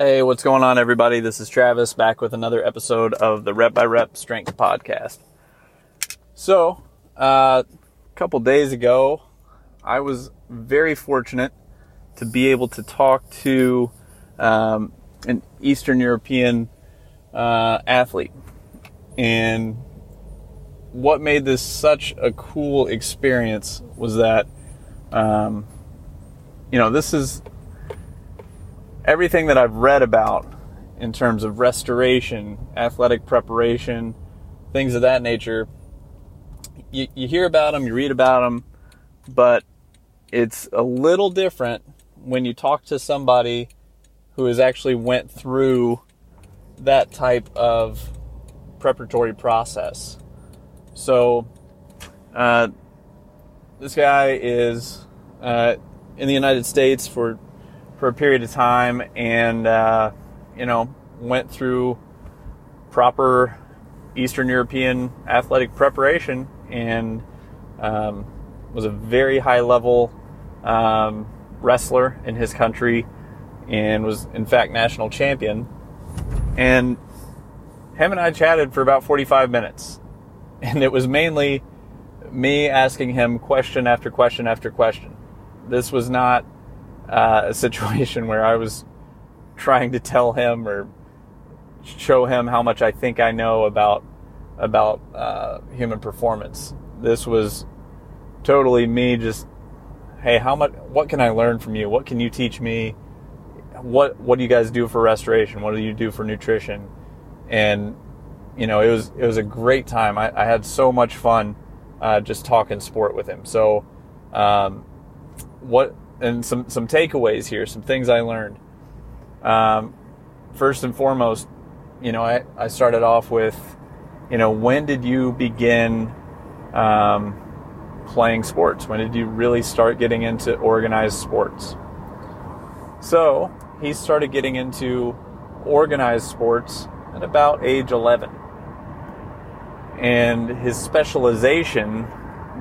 Hey, what's going on, everybody? This is Travis back with another episode of the Rep by Rep Strength Podcast. So, uh, a couple days ago, I was very fortunate to be able to talk to um, an Eastern European uh, athlete. And what made this such a cool experience was that, um, you know, this is everything that I've read about in terms of restoration, athletic preparation, things of that nature. You, you hear about them, you read about them, but it's a little different when you talk to somebody who has actually went through that type of preparatory process. So, uh, this guy is uh, in the United States for for a period of time and, uh, you know, went through proper Eastern European athletic preparation and um, was a very high level um, wrestler in his country and was, in fact, national champion. And him and I chatted for about 45 minutes. And it was mainly me asking him question after question after question. This was not uh, a situation where I was trying to tell him or show him how much I think I know about about uh, human performance. This was totally me just, hey, how much? What can I learn from you? What can you teach me? What What do you guys do for restoration? What do you do for nutrition? And you know, it was it was a great time. I, I had so much fun uh, just talking sport with him. So, um, what and some some takeaways here, some things I learned. Um, first and foremost, you know, I, I started off with, you know, when did you begin um, playing sports? When did you really start getting into organized sports? So he started getting into organized sports at about age 11. And his specialization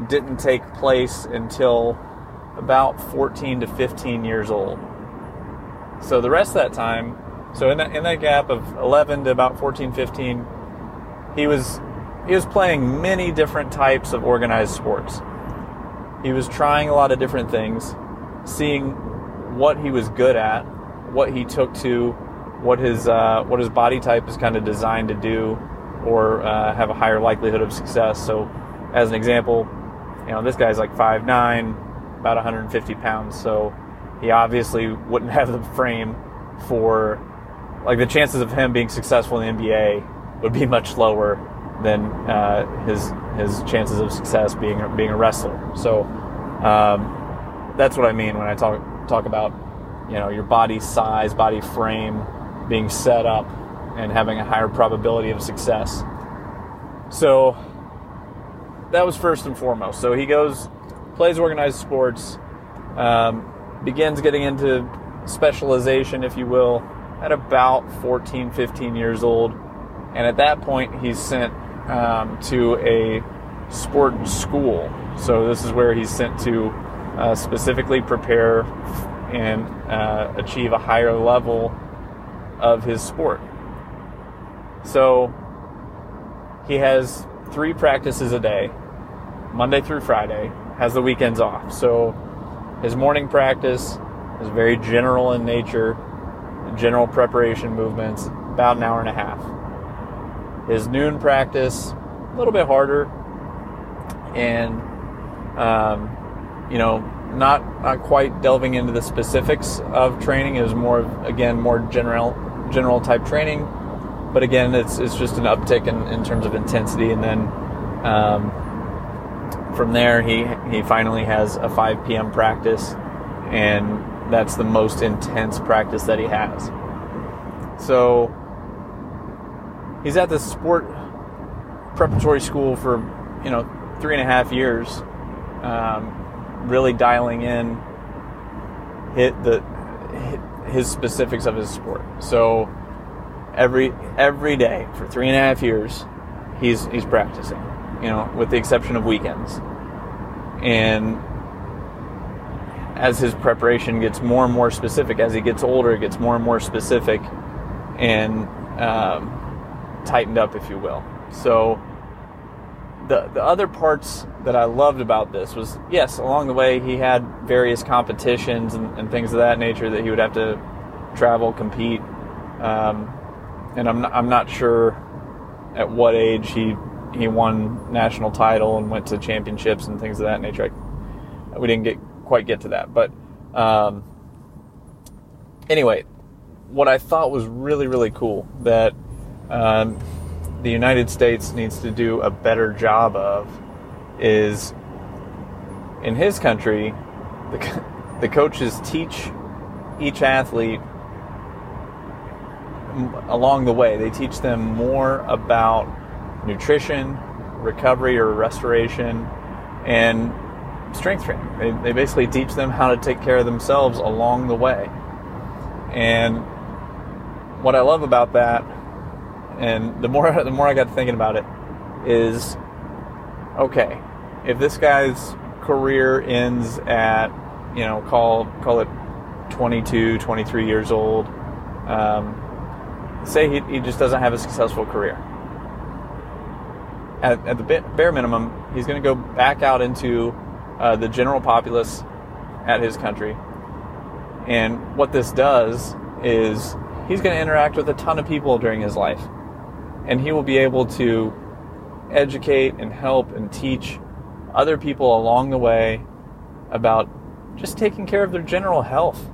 didn't take place until about 14 to 15 years old. So the rest of that time, so in that, in that gap of 11 to about 14, 15, he was he was playing many different types of organized sports. He was trying a lot of different things, seeing what he was good at, what he took to, what his uh, what his body type is kind of designed to do, or uh, have a higher likelihood of success. So, as an example, you know this guy's like five nine, about 150 pounds, so he obviously wouldn't have the frame for like the chances of him being successful in the NBA would be much lower than uh, his his chances of success being being a wrestler. So um, that's what I mean when I talk talk about you know your body size, body frame being set up and having a higher probability of success. So that was first and foremost. So he goes plays organized sports, um, begins getting into specialization, if you will, at about 14, 15 years old. And at that point, he's sent um, to a sport school. So this is where he's sent to uh, specifically prepare and uh, achieve a higher level of his sport. So he has three practices a day, Monday through Friday, has the weekends off. So his morning practice is very general in nature, general preparation movements, about an hour and a half. His noon practice, a little bit harder, and um, you know, not not quite delving into the specifics of training. It was more, again, more general general type training, but again, it's it's just an uptick in, in terms of intensity, and then. Um, from there, he he finally has a 5 p.m. practice, and that's the most intense practice that he has. So he's at this sport preparatory school for you know three and a half years, um, really dialing in hit the his specifics of his sport. So every every day for three and a half years, he's he's practicing you know, with the exception of weekends. And as his preparation gets more and more specific, as he gets older, it gets more and more specific and um, tightened up, if you will. So the the other parts that I loved about this was yes, along the way he had various competitions and, and things of that nature that he would have to travel, compete, um, and I'm not, I'm not sure at what age he he won national title and went to championships and things of that nature. I, we didn't get quite get to that, but um, anyway, what I thought was really really cool that um, the United States needs to do a better job of is in his country, the, the coaches teach each athlete along the way. They teach them more about nutrition, recovery or restoration, and strength training. They, they basically teach them how to take care of themselves along the way. And what I love about that, and the more the more I got thinking about it, is okay. If this guy's career ends at you know call call it 22, 23 years old, um, say he, he just doesn't have a successful career at, at the bare minimum, he's going to go back out into uh, the general populace at his country. And what this does is he's going to interact with a ton of people during his life. And he will be able to educate and help and teach other people along the way about just taking care of their general health.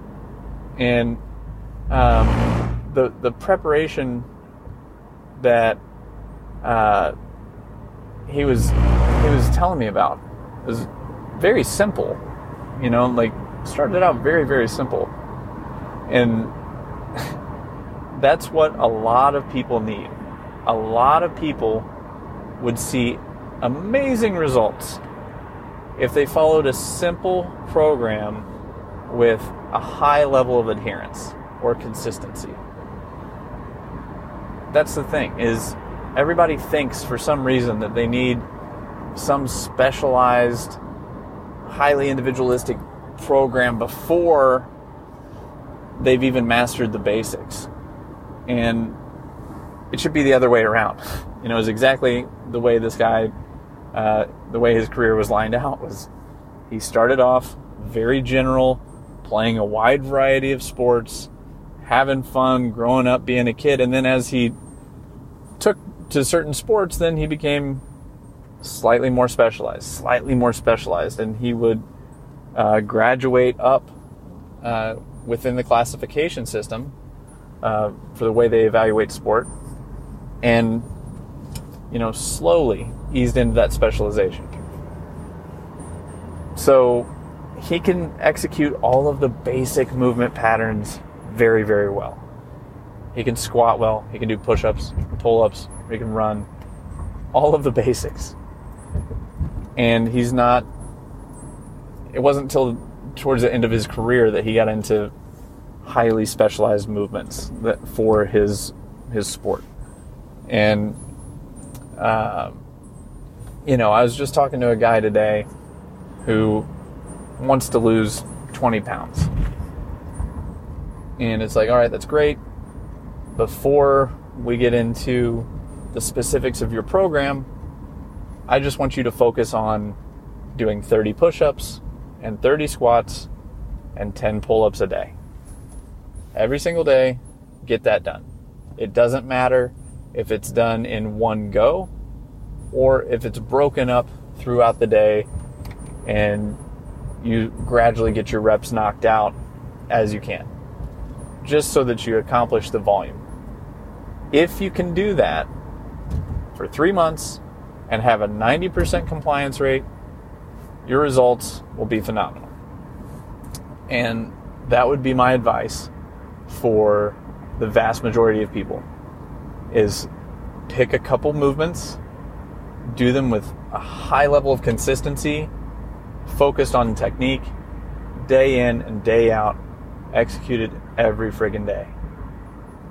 And um, the, the preparation that uh, he was he was telling me about it was very simple. You know, like started out very very simple, and that's what a lot of people need. A lot of people would see amazing results if they followed a simple program with a high level of adherence or consistency. That's the thing is everybody thinks for some reason that they need some specialized, highly individualistic program before they've even mastered the basics. And it should be the other way around. You know, is exactly the way this guy, uh, the way his career was lined out was he started off very general, playing a wide variety of sports, having fun, growing up, being a kid, and then as he to certain sports, then he became slightly more specialized, slightly more specialized, and he would uh, graduate up uh, within the classification system uh, for the way they evaluate sport, and you know slowly eased into that specialization. So he can execute all of the basic movement patterns very, very well. He can squat well. He can do push-ups, pull-ups, he can run all of the basics. And he's not, it wasn't until towards the end of his career that he got into highly specialized movements that for his his sport. And uh, you know, I was just talking to a guy today who wants to lose 20 pounds. And it's like, all right, that's great. Before we get into the specifics of your program, I just want you to focus on doing 30 push ups and 30 squats and 10 pull ups a day. Every single day, get that done. It doesn't matter if it's done in one go or if it's broken up throughout the day and you gradually get your reps knocked out as you can, just so that you accomplish the volume. If you can do that, for three months and have a 90% compliance rate, your results will be phenomenal. And that would be my advice for the vast majority of people is pick a couple movements, do them with a high level of consistency, focused on technique, day in and day out, executed every friggin' day.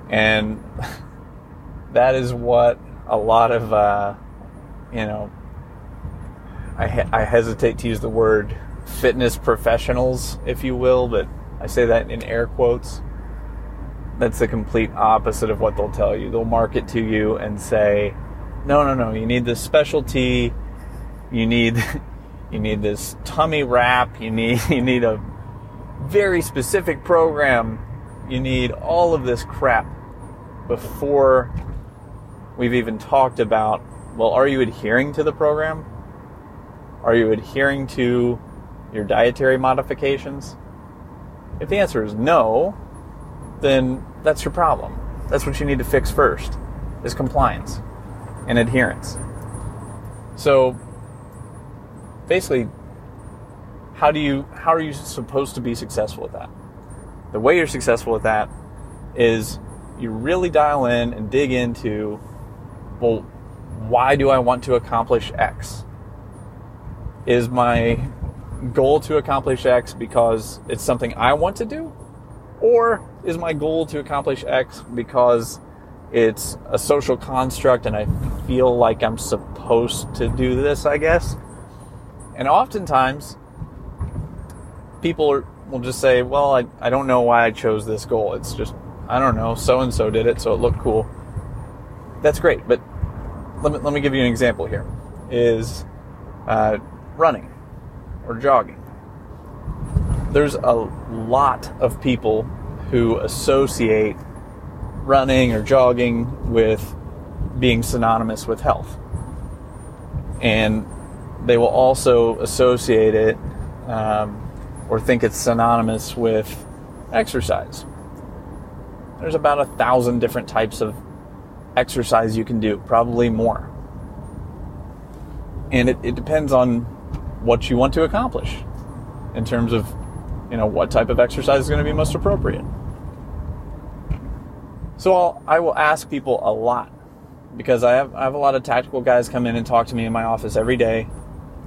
And that is what a lot of, uh, you know, I, I hesitate to use the word fitness professionals, if you will, but I say that in air quotes. That's the complete opposite of what they'll tell you. They'll market to you and say, "No, no, no, you need this specialty. You need you need this tummy wrap. You need you need a very specific program. You need all of this crap before we've even talked about, well, are you adhering to the program? Are you adhering to your dietary modifications? If the answer is no, then that's your problem. That's what you need to fix first is compliance and adherence. So basically how do you how are you supposed to be successful with that? The way you're successful with that is you really dial in and dig into well why do I want to accomplish X? Is my goal to accomplish X because it's something I want to do? Or is my goal to accomplish X because it's a social construct and I feel like I'm supposed to do this, I guess? And oftentimes, people will just say, well, I, I don't know why I chose this goal. It's just, I don't know, so and so did it, so it looked cool. That's great, but let me, let me give you an example here is uh, running or jogging. There's a lot of people who associate running or jogging with being synonymous with health. And they will also associate it um, or think it's synonymous with exercise. There's about a thousand different types of exercise you can do, probably more. And it, it depends on what you want to accomplish in terms of, you know, what type of exercise is going to be most appropriate. So I'll, I will ask people a lot because I have, I have a lot of tactical guys come in and talk to me in my office every day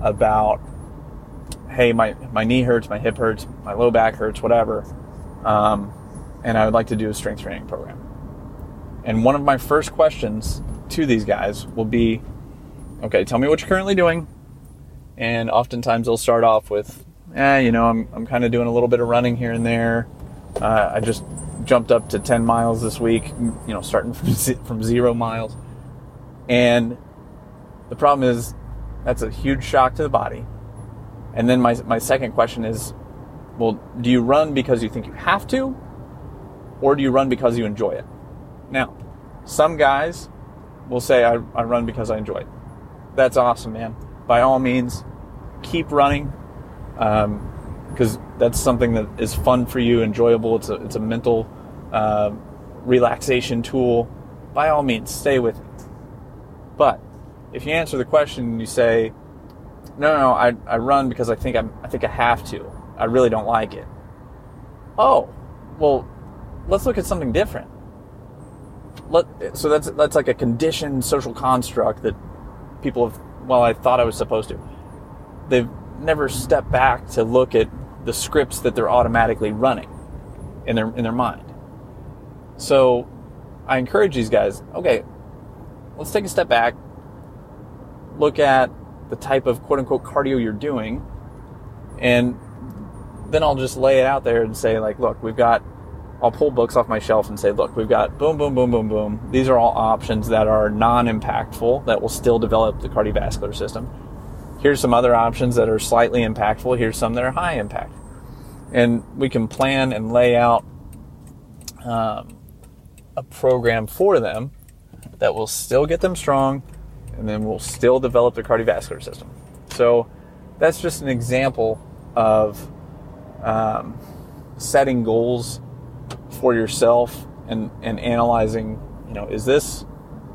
about hey, my, my knee hurts, my hip hurts, my low back hurts, whatever, um, and I would like to do a strength training program. And one of my first questions to these guys will be, okay, tell me what you're currently doing. And oftentimes they'll start off with, eh, you know, I'm, I'm kind of doing a little bit of running here and there. Uh, I just jumped up to 10 miles this week, you know, starting from, from zero miles. And the problem is that's a huge shock to the body. And then my, my second question is, well, do you run because you think you have to? Or do you run because you enjoy it? Now, some guys will say, I, I run because I enjoy it. That's awesome, man. By all means, keep running because um, that's something that is fun for you, enjoyable. It's a, it's a mental uh, relaxation tool. By all means, stay with it. But if you answer the question and you say, no, no, I, I run because I think I'm, I think I have to. I really don't like it. Oh, well, let's look at something different. Let, so that's that's like a conditioned social construct that people have. Well, I thought I was supposed to. They've never stepped back to look at the scripts that they're automatically running in their in their mind. So, I encourage these guys. Okay, let's take a step back. Look at the type of quote unquote cardio you're doing. And then I'll just lay it out there and say, like, look, we've got, I'll pull books off my shelf and say, look, we've got boom, boom, boom, boom, boom. These are all options that are non impactful that will still develop the cardiovascular system. Here's some other options that are slightly impactful. Here's some that are high impact. And we can plan and lay out um, a program for them that will still get them strong and then we'll still develop the cardiovascular system. So that's just an example of um, setting goals for yourself and, and analyzing, you know, is this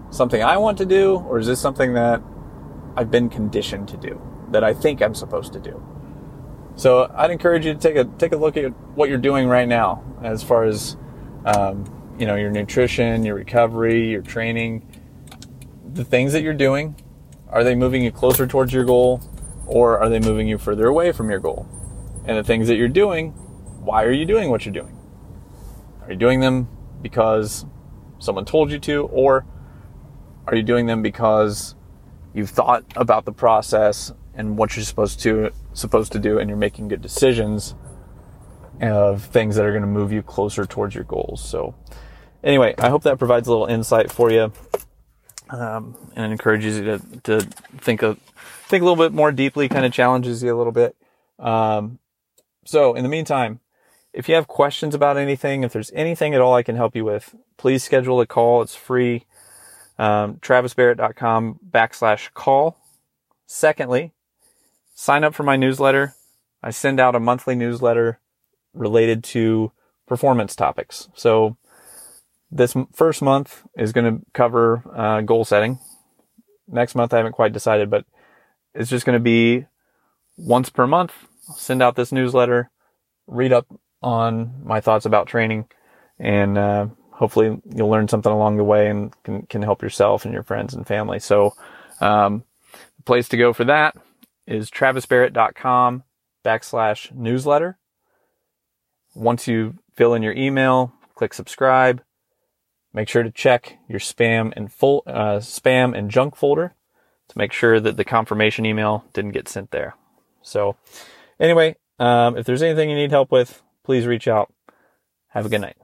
something I want to do or is this something that I've been conditioned to do that I think I'm supposed to do? So I'd encourage you to take a take a look at what you're doing right now as far as um, you know your nutrition, your recovery, your training, the things that you're doing, are they moving you closer towards your goal or are they moving you further away from your goal? And the things that you're doing, why are you doing what you're doing? Are you doing them because someone told you to or are you doing them because you've thought about the process and what you're supposed to supposed to do, and you're making good decisions of things that are going to move you closer towards your goals. So, anyway, I hope that provides a little insight for you, um, and encourages you to, to think of think a little bit more deeply, kind of challenges you a little bit. Um, so, in the meantime, if you have questions about anything, if there's anything at all I can help you with, please schedule a call. It's free. Um, travisbarrett.com backslash call. Secondly, sign up for my newsletter. I send out a monthly newsletter related to performance topics. So this first month is going to cover uh, goal setting. Next month, I haven't quite decided, but it's just going to be once per month. I'll send out this newsletter, read up on my thoughts about training, and uh, hopefully you'll learn something along the way and can, can help yourself and your friends and family. So, um, the place to go for that is travisbarrett.com backslash newsletter. Once you fill in your email, click subscribe. Make sure to check your spam and full uh, spam and junk folder to make sure that the confirmation email didn't get sent there. So, anyway, um, if there's anything you need help with, please reach out. Have a good night.